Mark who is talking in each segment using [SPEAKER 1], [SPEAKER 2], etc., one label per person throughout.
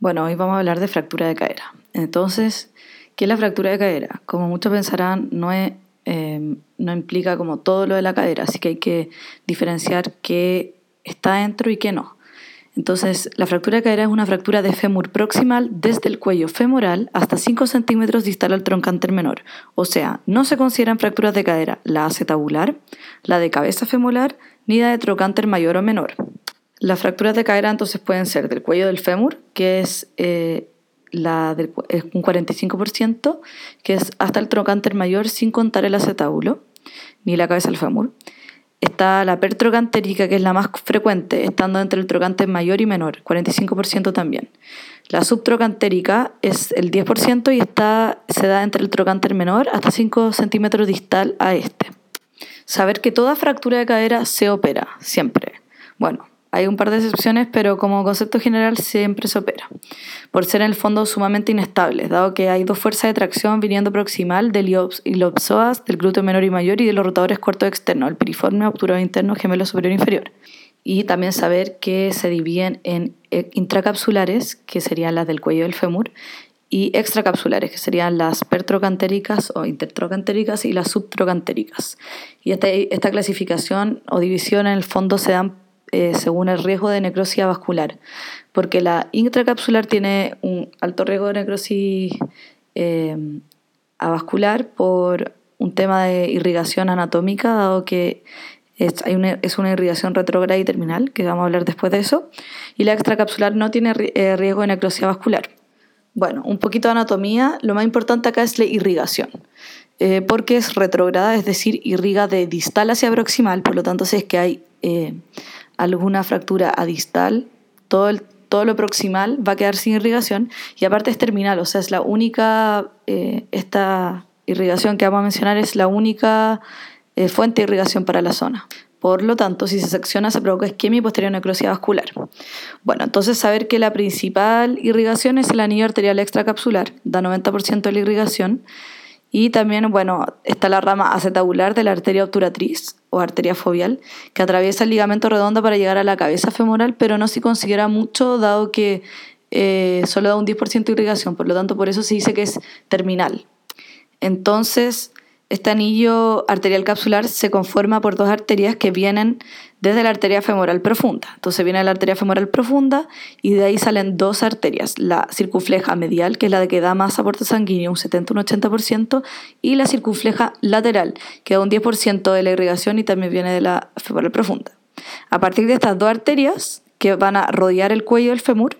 [SPEAKER 1] Bueno, hoy vamos a hablar de fractura de cadera. Entonces, ¿qué es la fractura de cadera? Como muchos pensarán, no, es, eh, no implica como todo lo de la cadera, así que hay que diferenciar qué está dentro y qué no. Entonces, la fractura de cadera es una fractura de fémur proximal desde el cuello femoral hasta 5 centímetros distal al troncánter menor. O sea, no se consideran fracturas de cadera la acetabular, la de cabeza femoral, ni la de trocánter mayor o menor. Las fracturas de cadera entonces pueden ser del cuello del fémur, que es, eh, la del, es un 45%, que es hasta el trocánter mayor sin contar el acetábulo, ni la cabeza del fémur. Está la pertrocantérica, que es la más frecuente, estando entre el trocánter mayor y menor, 45% también. La subtrocantérica es el 10% y está, se da entre el trocánter menor hasta 5 centímetros distal a este. Saber que toda fractura de cadera se opera, siempre. Bueno, hay un par de excepciones, pero como concepto general siempre se opera, por ser en el fondo sumamente inestables, dado que hay dos fuerzas de tracción viniendo proximal del ilopsoas, del glúteo menor y mayor y de los rotadores cortos externos, el piriforme, obturado interno, gemelo superior e inferior. Y también saber que se dividen en eh, intracapsulares, que serían las del cuello del fémur, y extracapsulares, que serían las pertrocantéricas o intertrocantéricas y las subtrocantéricas. Y esta, esta clasificación o división en el fondo se dan eh, según el riesgo de necrosis vascular, porque la intracapsular tiene un alto riesgo de necrosis eh, avascular por un tema de irrigación anatómica, dado que es, una, es una irrigación retrógrada y terminal, que vamos a hablar después de eso, y la extracapsular no tiene eh, riesgo de necrosis vascular. Bueno, un poquito de anatomía, lo más importante acá es la irrigación. porque es retrógrada, es decir, irriga de distal hacia proximal, por lo tanto, si es que hay alguna fractura adistal, todo, todo lo proximal va a quedar sin irrigación y aparte es terminal, o sea, es la única, eh, esta irrigación que vamos a mencionar es la única eh, fuente de irrigación para la zona. Por lo tanto, si se secciona se provoca isquemia y posterior necrosis vascular. Bueno, entonces saber que la principal irrigación es el anillo arterial extracapsular, da 90% de la irrigación. Y también, bueno, está la rama acetabular de la arteria obturatriz o arteria fovial, que atraviesa el ligamento redondo para llegar a la cabeza femoral, pero no se considera mucho dado que eh, solo da un 10% de irrigación, por lo tanto por eso se dice que es terminal. Entonces, este anillo arterial capsular se conforma por dos arterias que vienen desde la arteria femoral profunda. Entonces viene la arteria femoral profunda y de ahí salen dos arterias, la circunfleja medial, que es la que da más aporte sanguíneo, un 70, un 80%, y la circunfleja lateral, que da un 10% de la irrigación y también viene de la femoral profunda. A partir de estas dos arterias, que van a rodear el cuello del fémur,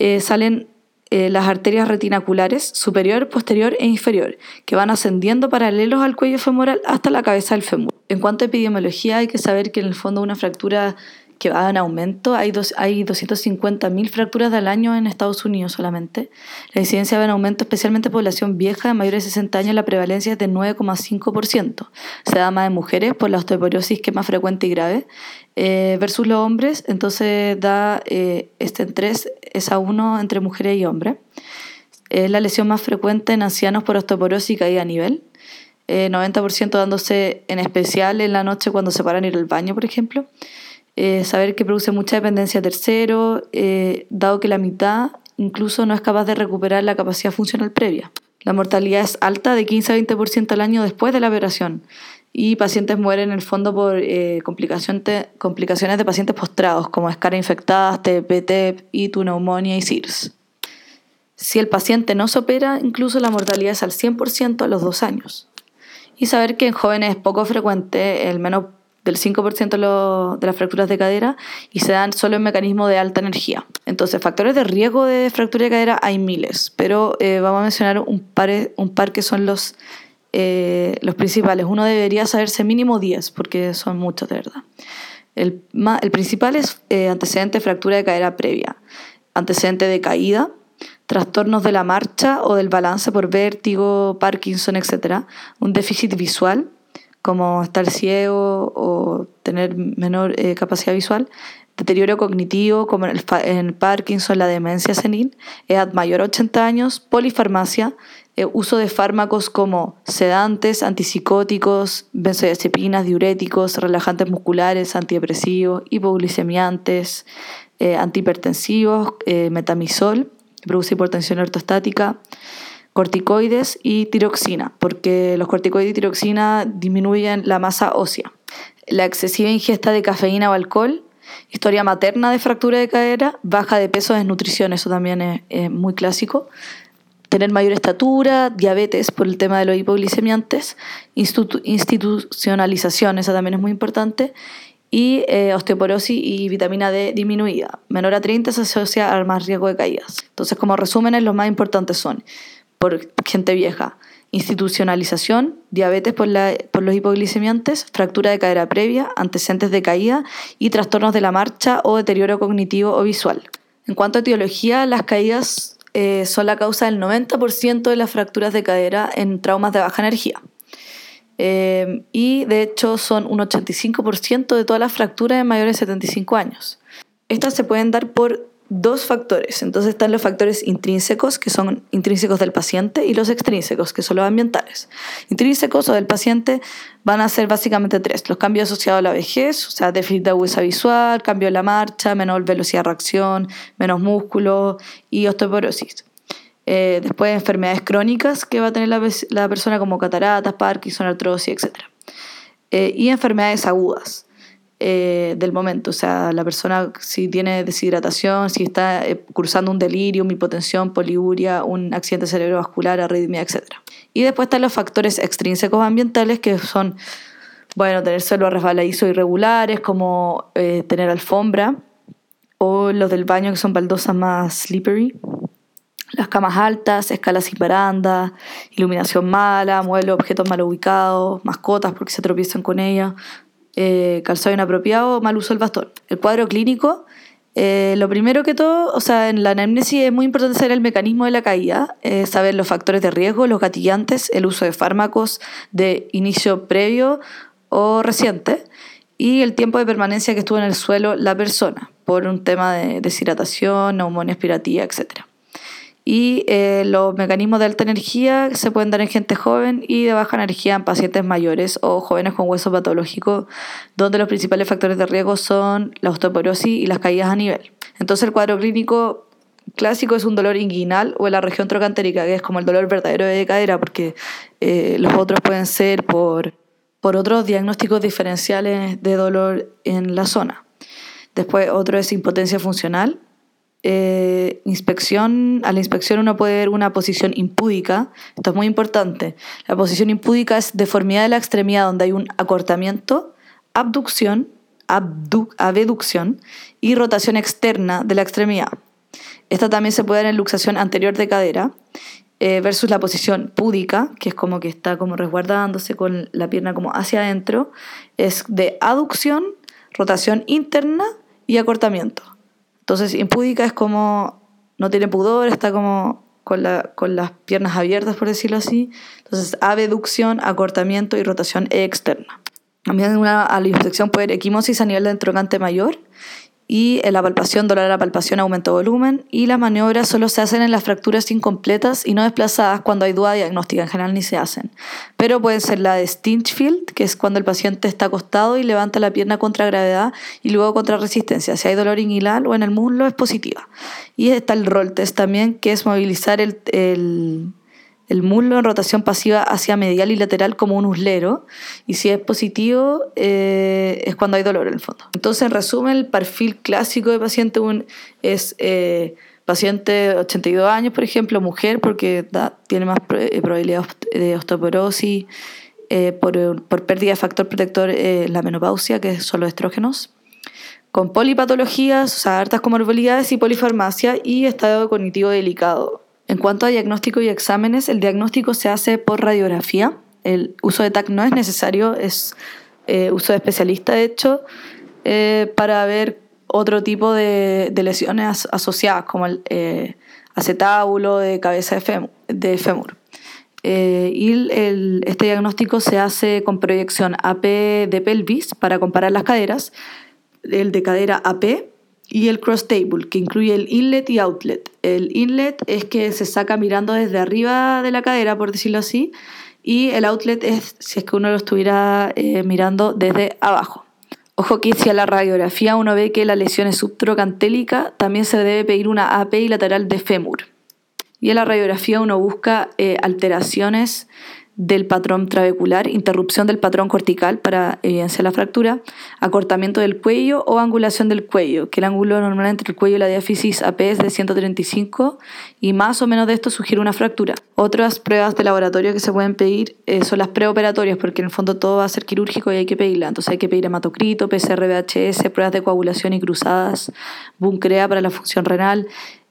[SPEAKER 1] eh, salen eh, las arterias retinaculares superior, posterior e inferior, que van ascendiendo paralelos al cuello femoral hasta la cabeza del fémur. En cuanto a epidemiología, hay que saber que en el fondo una fractura que va en aumento. Hay, dos, hay 250.000 fracturas al año en Estados Unidos solamente. La incidencia va en aumento, especialmente en población vieja de mayores de 60 años, la prevalencia es de 9,5%. Se da más en mujeres por la osteoporosis, que es más frecuente y grave, eh, versus los hombres, entonces da eh, este en 3 es a 1 entre mujeres y hombres. Es la lesión más frecuente en ancianos por osteoporosis y caída a nivel. 90% eh, dándose en especial en la noche cuando se paran ir al baño, por ejemplo. Eh, saber que produce mucha dependencia tercero, eh, dado que la mitad incluso no es capaz de recuperar la capacidad funcional previa. La mortalidad es alta, de 15 a 20% al año después de la operación, y pacientes mueren en el fondo por eh, complicaciones de pacientes postrados, como escaras infectadas, TPT, ITU, neumonía y SIRS. Si el paciente no se opera, incluso la mortalidad es al 100% a los dos años. Y saber que en jóvenes es poco frecuente, el menos del 5% de las fracturas de cadera y se dan solo en mecanismo de alta energía. Entonces, factores de riesgo de fractura de cadera hay miles, pero eh, vamos a mencionar un par, un par que son los, eh, los principales. Uno debería saberse mínimo 10, porque son muchos de verdad. El, el principal es eh, antecedente de fractura de cadera previa, antecedente de caída, trastornos de la marcha o del balance por vértigo, Parkinson, etc., un déficit visual, como estar ciego o tener menor eh, capacidad visual, deterioro cognitivo como en el, Parkinson, la demencia senil, edad mayor a 80 años, polifarmacia, eh, uso de fármacos como sedantes, antipsicóticos, benzodiazepinas, diuréticos, relajantes musculares, antidepresivos, hipoglicemiantes, eh, antihipertensivos, metamisol, produce hipertensión ortostática, corticoides y tiroxina, porque los corticoides y tiroxina disminuyen la masa ósea. La excesiva ingesta de cafeína o alcohol, historia materna de fractura de cadera, baja de peso, desnutrición, eso también es, muy clásico. Tener mayor estatura, diabetes por el tema de los hipoglicemiantes, institucionalización, esa también es muy importante, y eh, osteoporosis y vitamina D disminuida. Menor a 30 se asocia al más riesgo de caídas. Entonces, como resúmenes, los más importantes son, por gente vieja, institucionalización, diabetes por, la, por los hipoglicemiantes, fractura de cadera previa, antecedentes de caída y trastornos de la marcha o deterioro cognitivo o visual. En cuanto a etiología, las caídas eh, son la causa del 90% de las fracturas de cadera en traumas de baja energía. Em, y de hecho son un 85% de todas las fracturas de mayores de 75 años. Estas se pueden dar por dos factores. Entonces están los factores intrínsecos, que son intrínsecos del paciente, y los extrínsecos, que son los ambientales. Intrínsecos o del paciente van a ser básicamente tres. Los cambios asociados a la vejez, o sea, déficit de agudeza visual, cambio de la marcha, menor velocidad de reacción, menos músculo y osteoporosis. Eh, después enfermedades crónicas que va a tener la, persona como cataratas, Parkinson, artrosis, etc. Eh, y enfermedades agudas eh, del momento, o sea, la persona si tiene deshidratación, si está cursando un delirio, hipotensión, poliuria, un accidente cerebrovascular, arritmia, etc. Y después están los factores extrínsecos ambientales que son, bueno, tener suelos resbaladizos irregulares, como tener alfombra, o los del baño que son baldosas más slippery, las camas altas, escalas sin baranda, iluminación mala, muebles objetos mal ubicados, mascotas porque se tropiezan con ellas, eh, calzado inapropiado, mal uso del bastón. El cuadro clínico, eh, lo primero que todo, o sea, en la anamnesis es muy importante saber el mecanismo de la caída, eh, saber los factores de riesgo, los gatillantes, el uso de fármacos de inicio previo o reciente y el tiempo de permanencia que estuvo en el suelo la persona por un tema de deshidratación, neumonía aspirativa, etc y eh, los mecanismos de alta energía se pueden dar en gente joven y de baja energía en pacientes mayores o jóvenes con hueso patológico, donde los principales factores de riesgo son la osteoporosis y las caídas a nivel. Entonces el cuadro clínico clásico es un dolor inguinal o en la región trocantérica, que es como el dolor verdadero de cadera, porque eh, los otros pueden ser por, por otros diagnósticos diferenciales de dolor en la zona. Después otro es impotencia funcional, eh, inspección, a la inspección uno puede ver una posición impúdica. Esto es muy importante. La posición impúdica es deformidad de la extremidad donde hay un acortamiento, abducción, abducción y rotación externa de la extremidad. Esta también se puede ver en luxación anterior de cadera eh, versus la posición púdica, que es como que está como resguardándose con la pierna como hacia adentro. Es de aducción, rotación interna y acortamiento. Entonces, impúdica es como no tiene pudor, está como con, la, con las piernas abiertas, por decirlo así. Entonces, abducción, acortamiento y rotación externa. También una aliosección puede haber equimosis a nivel del trocante mayor y la palpación, dolor a la palpación, aumento de volumen y las maniobras solo se hacen en las fracturas incompletas y no desplazadas cuando hay duda diagnóstica, en general ni se hacen. Pero pueden ser la de Stinchfield, que es cuando el paciente está acostado y levanta la pierna contra gravedad y luego contra resistencia. Si hay dolor inguinal o en el muslo es positiva. Y está el roll test también, que es movilizar el, el el muslo en rotación pasiva hacia medial y lateral como un uslero, y si es positivo eh, es cuando hay dolor en el fondo. Entonces, en resumen, el perfil clásico de paciente es eh, paciente de 82 años, por ejemplo, mujer, porque tiene más eh, probabilidad de osteoporosis, por, por, pérdida de factor protector la menopausia, que son los estrógenos, con polipatologías, o sea, hartas comorbilidades y polifarmacia y estado cognitivo delicado en cuanto a diagnóstico y exámenes, el diagnóstico se hace por radiografía. El uso de TAC no es necesario, es eh, uso de especialista, de hecho, eh, para ver otro tipo de, lesiones asociadas, como el eh, acetábulo de cabeza de fémur. y este diagnóstico se hace con proyección AP de pelvis para comparar las caderas, el de cadera AP y el cross table, que incluye el inlet y outlet. El inlet es que se saca mirando desde arriba de la cadera, por decirlo así, y el outlet es si es que uno lo estuviera eh, mirando desde abajo. Ojo que si a la radiografía uno ve que la lesión es subtrocantélica, también se debe pedir una AP lateral de fémur. Y en la radiografía uno busca eh, alteraciones del patrón trabecular, interrupción del patrón cortical para evidenciar la fractura, acortamiento del cuello o angulación del cuello, que el ángulo normal entre el cuello y la diáfisis AP es de 135 y más o menos de esto sugiere una fractura. Otras pruebas de laboratorio que se pueden pedir eh, son las preoperatorias, porque en el fondo todo va a ser quirúrgico y hay que pedirla. Entonces hay que pedir hematocrito, PCR, VHS, pruebas de coagulación y cruzadas, buncrea para la función renal,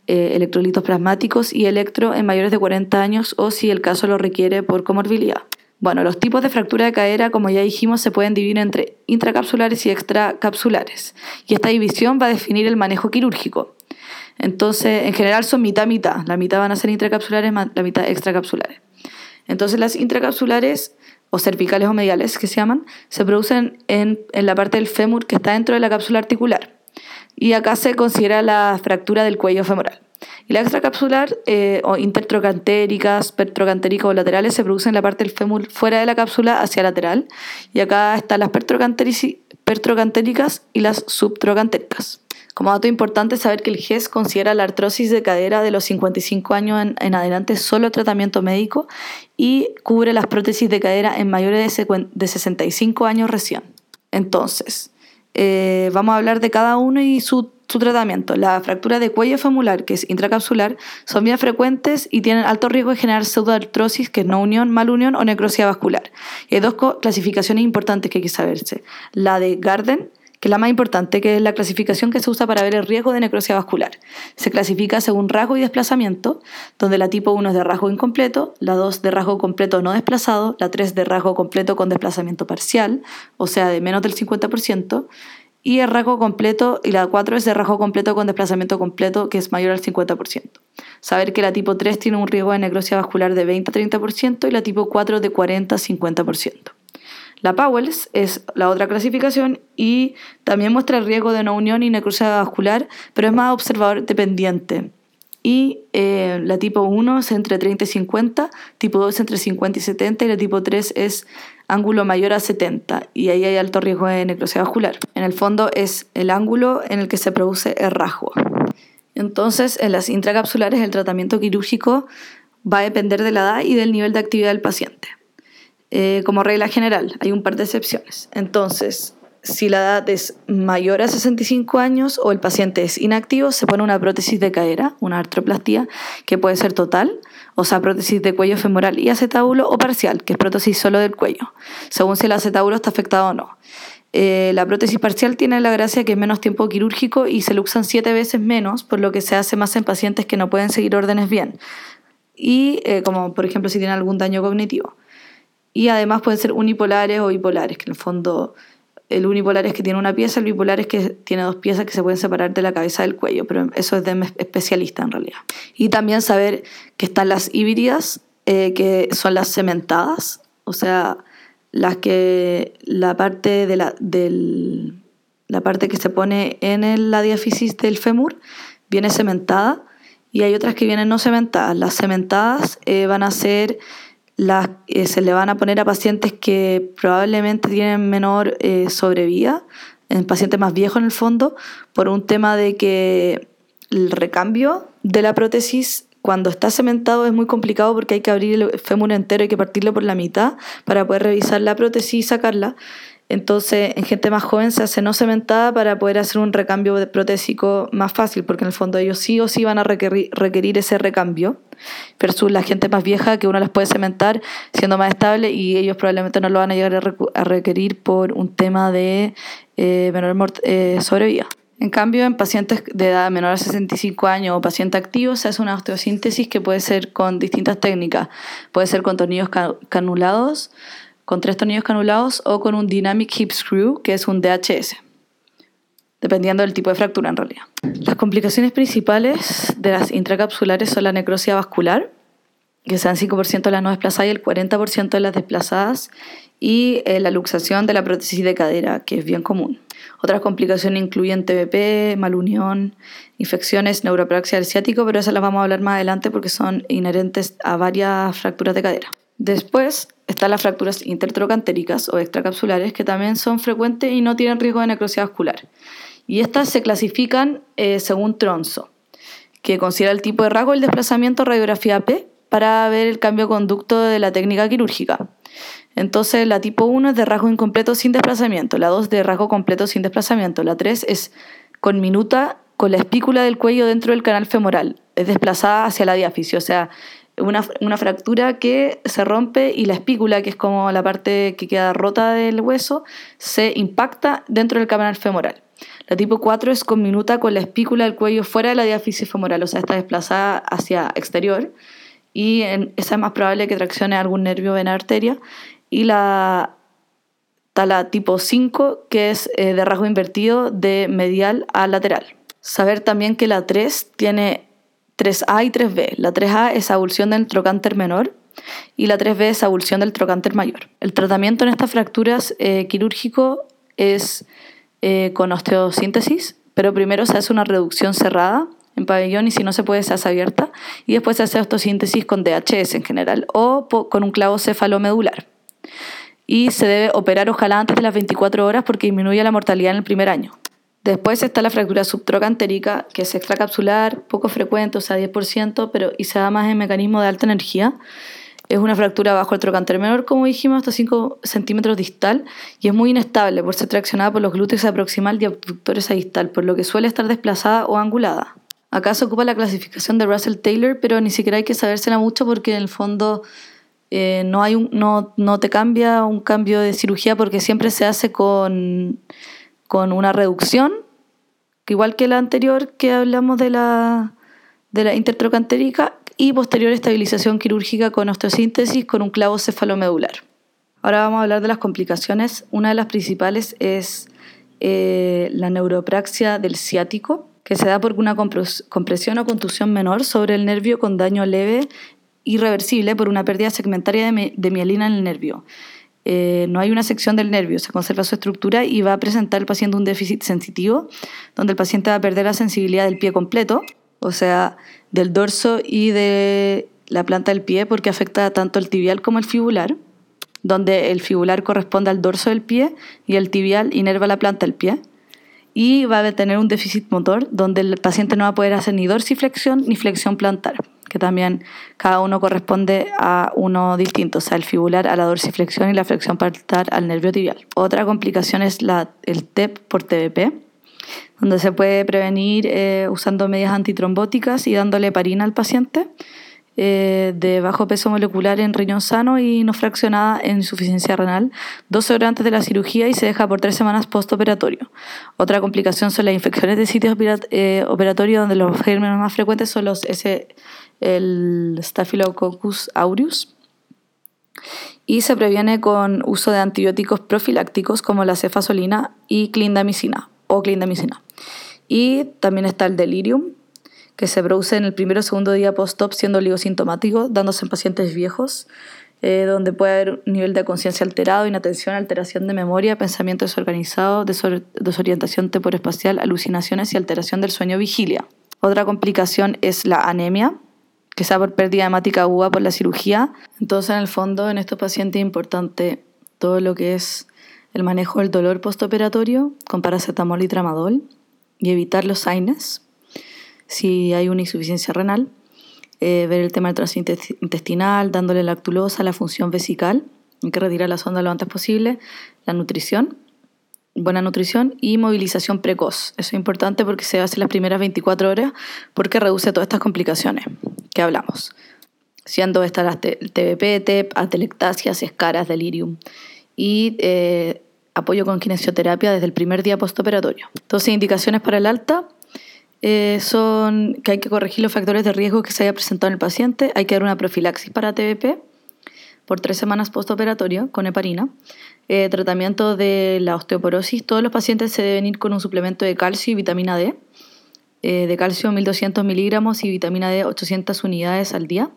[SPEAKER 1] eh, electrolitos plasmáticos y electro en mayores de 40 años o si el caso lo requiere por comorbilidad. Bueno, los tipos de fractura de cadera, como ya dijimos, se pueden dividir entre intracapsulares y extracapsulares. Y esta división va a definir el manejo quirúrgico. Entonces, en general son mitad-mitad. La mitad van a ser intracapsulares, la mitad extracapsulares. Entonces, las intracapsulares o cervicales o mediales que se llaman, se producen en, en la parte del fémur que está dentro de la cápsula articular y acá se considera la fractura del cuello femoral. Y la extracapsular eh, o intertrocantéricas, pertrocantéricas o laterales se producen en la parte del fémur fuera de la cápsula hacia lateral. Y acá están las pertrocantéricas y las subtrocantéricas. Como dato importante saber que el GES considera la artrosis de cadera de los 55 años en, en adelante solo tratamiento médico y cubre las prótesis de cadera en mayores de, de 65 años recién. Entonces, eh, vamos a hablar de cada uno y su, tratamiento. La fractura de cuello femular, que es intracapsular, son bien frecuentes y tienen alto riesgo de generar pseudoartrosis, que es no unión, mal unión o necrosia vascular. Y hay dos clasificaciones importantes que hay que saberse. La de Garden, que es la más importante, que es la clasificación que se usa para ver el riesgo de necrosia vascular. Se clasifica según rasgo y desplazamiento, donde la tipo 1 es de rasgo incompleto, la 2 de rasgo completo no desplazado, la 3 de rasgo completo con desplazamiento parcial, o sea, de menos del 50%, y el rasgo completo, y la 4 es de rasgo completo con desplazamiento completo, que es mayor al 50%. Saber que la tipo 3 tiene un riesgo de necrosia vascular de 20 a 30% y la tipo 4 de 40 a 50%. La Powells es la otra clasificación y también muestra el riesgo de no unión y necrosia vascular, pero es más observador dependiente. Y eh, la tipo 1 es entre 30 y 50, tipo 2 es entre 50 y 70 y la tipo 3 es ángulo mayor a 70 y ahí hay alto riesgo de necrosia vascular. En el fondo es el ángulo en el que se produce el rasgo. Entonces, en las intracapsulares el tratamiento quirúrgico va a depender de la edad y del nivel de actividad del paciente. Eh, como regla general, hay un par de excepciones. Entonces, si la edad es mayor a 65 años o el paciente es inactivo, se pone una prótesis de cadera, una artroplastía, que puede ser total, o sea, prótesis de cuello femoral y acetábulo, o parcial, que es prótesis solo del cuello, según si el acetábulo está afectado o no. Eh, la prótesis parcial tiene la gracia que es menos tiempo quirúrgico y se lo usan siete veces menos, por lo que se hace más en pacientes que no pueden seguir órdenes bien. Y eh, como por ejemplo si tienen algún daño cognitivo y además pueden ser unipolares o bipolares, que en el fondo el unipolar es que tiene una pieza, el bipolar es que tiene dos piezas que se pueden separar de la cabeza del cuello, pero eso es de especialista en realidad. Y también saber que están las híbridas, eh, que son las cementadas, o sea, las que la parte de la, del, la parte que se pone en la diáfisis del fémur viene cementada y hay otras que vienen no cementadas. Las cementadas eh, van a ser las, eh, se le van a poner a pacientes que probablemente tienen menor eh, en pacientes más viejos en el fondo, por un tema de que el recambio de la prótesis cuando está cementado es muy complicado porque hay que abrir el fémur entero, hay que partirlo por la mitad para poder revisar la prótesis y sacarla. Entonces, en gente más joven se hace no cementada para poder hacer un recambio protésico más fácil, porque en el fondo ellos sí o sí van a requerir, ese recambio, versus la gente más vieja que uno las puede cementar siendo más estable y ellos probablemente no lo van a llegar a requerir por un tema de eh, menor eh, sobrevida. En cambio, en pacientes de edad menor a 65 años o paciente activo se hace una osteosíntesis que puede ser con distintas técnicas. Puede ser con tornillos canulados, con tres tornillos canulados o con un Dynamic Hip Screw, que es un DHS, dependiendo del tipo de fractura en realidad. Las complicaciones principales de las intracapsulares son la necrosia vascular, que sean 5% de las no desplazadas y el 40% de las desplazadas, y eh, la luxación de la prótesis de cadera, que es bien común. Otras complicaciones incluyen TBP, malunión, infecciones, neuropraxia del ciático, pero esas las vamos a hablar más adelante porque son inherentes a varias fracturas de cadera. Después están las fracturas intertrocantéricas o extracapsulares que también son frecuentes y no tienen riesgo de necrosia vascular. Y estas se clasifican eh, según Tronzo, que considera el tipo de rasgo, el desplazamiento, radiografía P, para ver el cambio de conducto de la técnica quirúrgica. Entonces la tipo 1 es de rasgo incompleto sin desplazamiento, la 2 de rasgo completo sin desplazamiento, la 3 es con minuta con la espícula del cuello dentro del canal femoral, es desplazada hacia la diáfisis, o sea, una, una, fractura que se rompe y la espícula, que es como la parte que queda rota del hueso, se impacta dentro del canal femoral. La tipo 4 es con minuta con la espícula del cuello fuera de la diáfisis femoral, o sea, está desplazada hacia exterior y en, es más probable que traccione algún nervio vena arteria. Y la, la tipo 5, que es eh, de rasgo invertido de medial a lateral. Saber también que la 3 tiene 3A y 3B. La 3A es abulsión del trocánter menor y la 3B es abulsión del trocánter mayor. El tratamiento en estas fracturas eh, quirúrgico es eh, con osteosíntesis, pero primero se hace una reducción cerrada en pabellón y si no se puede se hace abierta y después se hace osteosíntesis con DHS en general o con un clavo cefalomedular. Y se debe operar ojalá antes de las 24 horas porque disminuye la mortalidad en el primer año. Después está la fractura subtrocantérica, que es extracapsular, poco frecuente, o sea, 10%, pero y se da más en mecanismo de alta energía. Es una fractura bajo el trocánter menor, como dijimos, hasta 5 centímetros distal, y es muy inestable por ser traccionada por los glúteos a proximal y abductores a distal, por lo que suele estar desplazada o angulada. Acá se ocupa la clasificación de Russell Taylor, pero ni siquiera hay que sabérsela mucho porque en el fondo eh, no, hay un, no, no, te cambia un cambio de cirugía porque siempre se hace con, con una reducción, igual que la anterior que hablamos de la, de la intertrocantérica, y posterior estabilización quirúrgica con osteosíntesis con un clavo cefalomedular. Ahora vamos a hablar de las complicaciones. Una de las principales es eh, la neuropraxia del ciático, que se da por una compresión o contusión menor sobre el nervio con daño leve irreversible por una pérdida segmentaria de, mielina en el nervio. Eh, no hay una sección del nervio, se conserva su estructura y va a presentar el paciente un déficit sensitivo, donde el paciente va a perder la sensibilidad del pie completo, o sea, del dorso y de la planta del pie, porque afecta tanto el tibial como el fibular, donde el fibular corresponde al dorso del pie y el tibial inerva la planta del pie. Y va a tener un déficit motor donde el paciente no va a poder hacer ni dorsiflexión ni flexión plantar, que también cada uno corresponde a uno distinto, o sea, el fibular a la dorsiflexión y la flexión plantar al nervio tibial. Otra complicación es la, el TEP por TBP, donde se puede prevenir eh, usando medidas antitrombóticas y dándole parina al paciente. Eh, de bajo peso molecular en riñón sano y no fraccionada en insuficiencia renal, 12 horas antes de la cirugía y se deja por tres semanas postoperatorio. Otra complicación son las infecciones de sitios eh, operatorios donde los gérmenes más frecuentes son los ese, el Staphylococcus aureus y se previene con uso de antibióticos profilácticos como la cefasolina y clindamicina o clindamicina. Y también está el delirium, que se produce en el primero o segundo día post-op siendo oligosintomático, dándose en pacientes viejos, eh, donde puede haber un nivel de conciencia alterado, inatención, alteración de memoria, pensamiento desorganizado, desorientación temporoespacial, alucinaciones y alteración del sueño vigilia. Otra complicación es la anemia, da por pérdida hemática aguda por la cirugía. Entonces, en el fondo, en estos pacientes es importante todo lo que es el manejo del dolor postoperatorio con paracetamol y tramadol y evitar los AINES, si hay una insuficiencia renal, eh, ver el tema del tránsito intestinal, dándole lactulosa, la función vesical, hay que retirar la sonda lo antes posible, la nutrición, buena nutrición y movilización precoz. Eso es importante porque se hace las primeras 24 horas porque reduce todas estas complicaciones que hablamos, siendo estas las TBP, TEP, atelectasias, escaras, delirium. Y eh, apoyo con kinesioterapia desde el primer día postoperatorio. Entonces, indicaciones para el alta, eh, son que hay que corregir los factores de riesgo que se haya presentado en el paciente, hay que dar una profilaxis para TBP por tres semanas postoperatorio con heparina, eh, tratamiento de la osteoporosis, todos los pacientes se deben ir con un suplemento de calcio y vitamina D, eh, de calcio 1200 miligramos y vitamina D 800 unidades al día,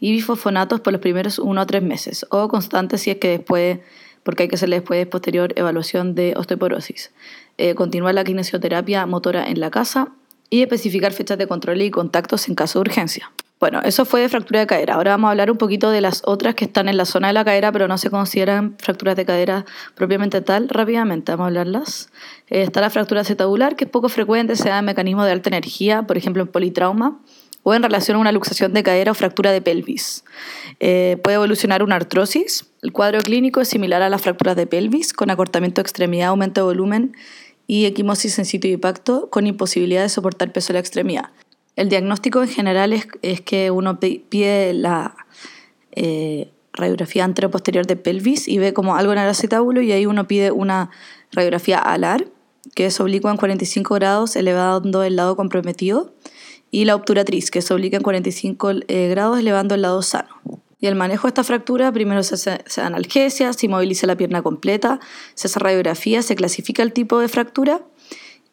[SPEAKER 1] y bifosfonatos por los primeros 1 a 3 meses, o constantes si es que después, porque hay que hacerle después posterior evaluación de osteoporosis. continuar la kinesioterapia motora en la casa y especificar fechas de control y contactos en caso de urgencia. Bueno, eso fue de fractura de cadera. Ahora vamos a hablar un poquito de las otras que están en la zona de la cadera, pero no se consideran fracturas de cadera propiamente tal. Rápidamente vamos a hablarlas. Eh, está la fractura acetabular, que es poco frecuente, se da en mecanismos de alta energía, por ejemplo en politrauma, o en relación a una luxación de cadera o fractura de pelvis. Eh, puede evolucionar una artrosis. El cuadro clínico es similar a las fracturas de pelvis, con acortamiento de extremidad, aumento de volumen y equimosis en sitio de impacto, con imposibilidad de soportar peso de la extremidad. El diagnóstico en general es, que uno pide la eh, radiografía anteroposterior de pelvis y ve como algo en el acetábulo y ahí uno pide una radiografía alar, que es oblicua en 45 grados, elevando el lado comprometido, y la obturatriz, que es obliqua en 45 eh, grados, elevando el lado sano. Y el manejo de esta fractura, primero se hace, se analgesia, se inmoviliza la pierna completa, se hace radiografía, se clasifica el tipo de fractura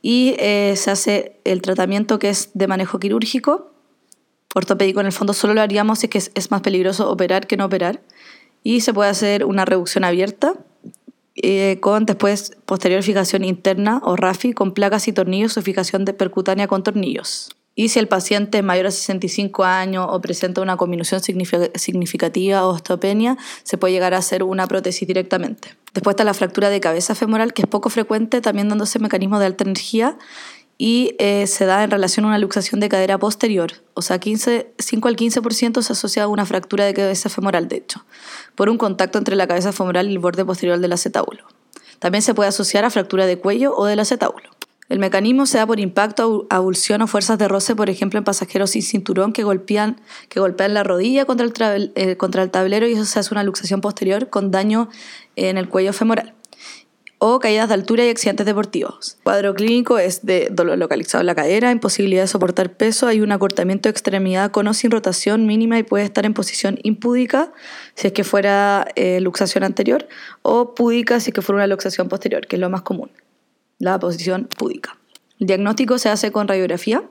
[SPEAKER 1] y eh, se hace el tratamiento que es de manejo quirúrgico. Ortopédico en el fondo solo lo haríamos si es que es, más peligroso operar que no operar. Y se puede hacer una reducción abierta eh, con después posterior fijación interna o RAFI con placas y tornillos o fijación de percutánea con tornillos. Y si el paciente es mayor a 65 años o presenta una combinación significativa o osteopenia, se puede llegar a hacer una prótesis directamente. Después está la fractura de cabeza femoral, que es poco frecuente, también dándose mecanismos de alta energía y eh, se da en relación a una luxación de cadera posterior. O sea, 15, 5 al 15% se asocia a una fractura de cabeza femoral, de hecho, por un contacto entre la cabeza femoral y el borde posterior del acetábulo. También se puede asociar a fractura de cuello o del acetábulo. El mecanismo se da por impacto, abulsión o fuerzas de roce, por ejemplo, en pasajeros sin cinturón que golpean, la rodilla contra el, eh, contra el tablero y eso se hace una luxación posterior con daño en el cuello femoral. O caídas de altura y accidentes deportivos. Cuadro clínico es de dolor localizado en la cadera, imposibilidad de soportar peso, hay un acortamiento de extremidad con o sin rotación mínima y puede estar en posición impúdica si es que fuera eh, luxación anterior o púdica si es que fuera una luxación posterior, que es lo más común la posición púdica. El diagnóstico se hace con radiografía,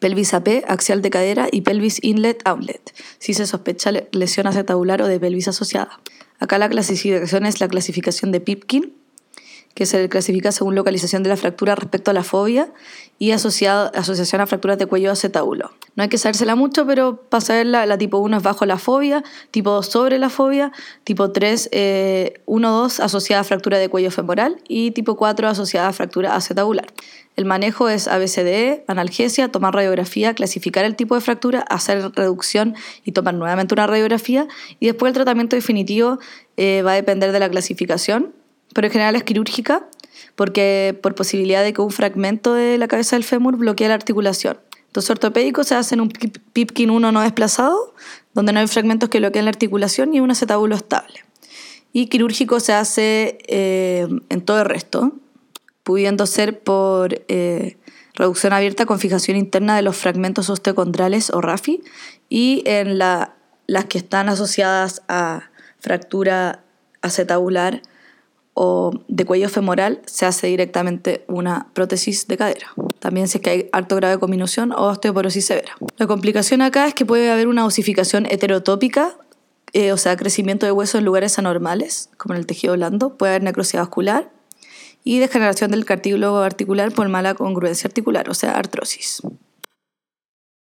[SPEAKER 1] pelvis AP, axial de cadera y pelvis inlet-outlet, si se sospecha lesión acetabular o de pelvis asociada. Acá la clasificación es la clasificación de Pipkin, que se clasifica según localización de la fractura respecto a la fobia y asociado, asociación a fracturas de cuello acetábulo. No hay que sabérsela mucho, pero para saberla, la tipo 1 es bajo la fobia, tipo 2 sobre la fobia, tipo 3, eh, 1-2 asociada a fractura de cuello femoral y tipo 4 asociada a fractura acetabular. El manejo es ABCDE, analgesia, tomar radiografía, clasificar el tipo de fractura, hacer reducción y tomar nuevamente una radiografía. Y después el tratamiento definitivo eh, va a depender de la clasificación pero en general es quirúrgica porque por posibilidad de que un fragmento de la cabeza del fémur bloquee la articulación. Entonces ortopédicos se hacen un Pipkin 1 no desplazado, donde no hay fragmentos que bloqueen la articulación y un acetábulo estable. Y quirúrgico se hace eh, en todo el resto, pudiendo ser por eh, reducción abierta con fijación interna de los fragmentos osteocondrales o RAFI y en la, las que están asociadas a fractura acetabular o de cuello femoral se hace directamente una prótesis de cadera. También si es que hay alto grado de cominución o osteoporosis severa. La complicación acá es que puede haber una osificación heterotópica, eh, o sea, crecimiento de huesos en lugares anormales, como en el tejido blando, puede haber necrosis vascular y degeneración del cartílago articular por mala congruencia articular, o sea, artrosis.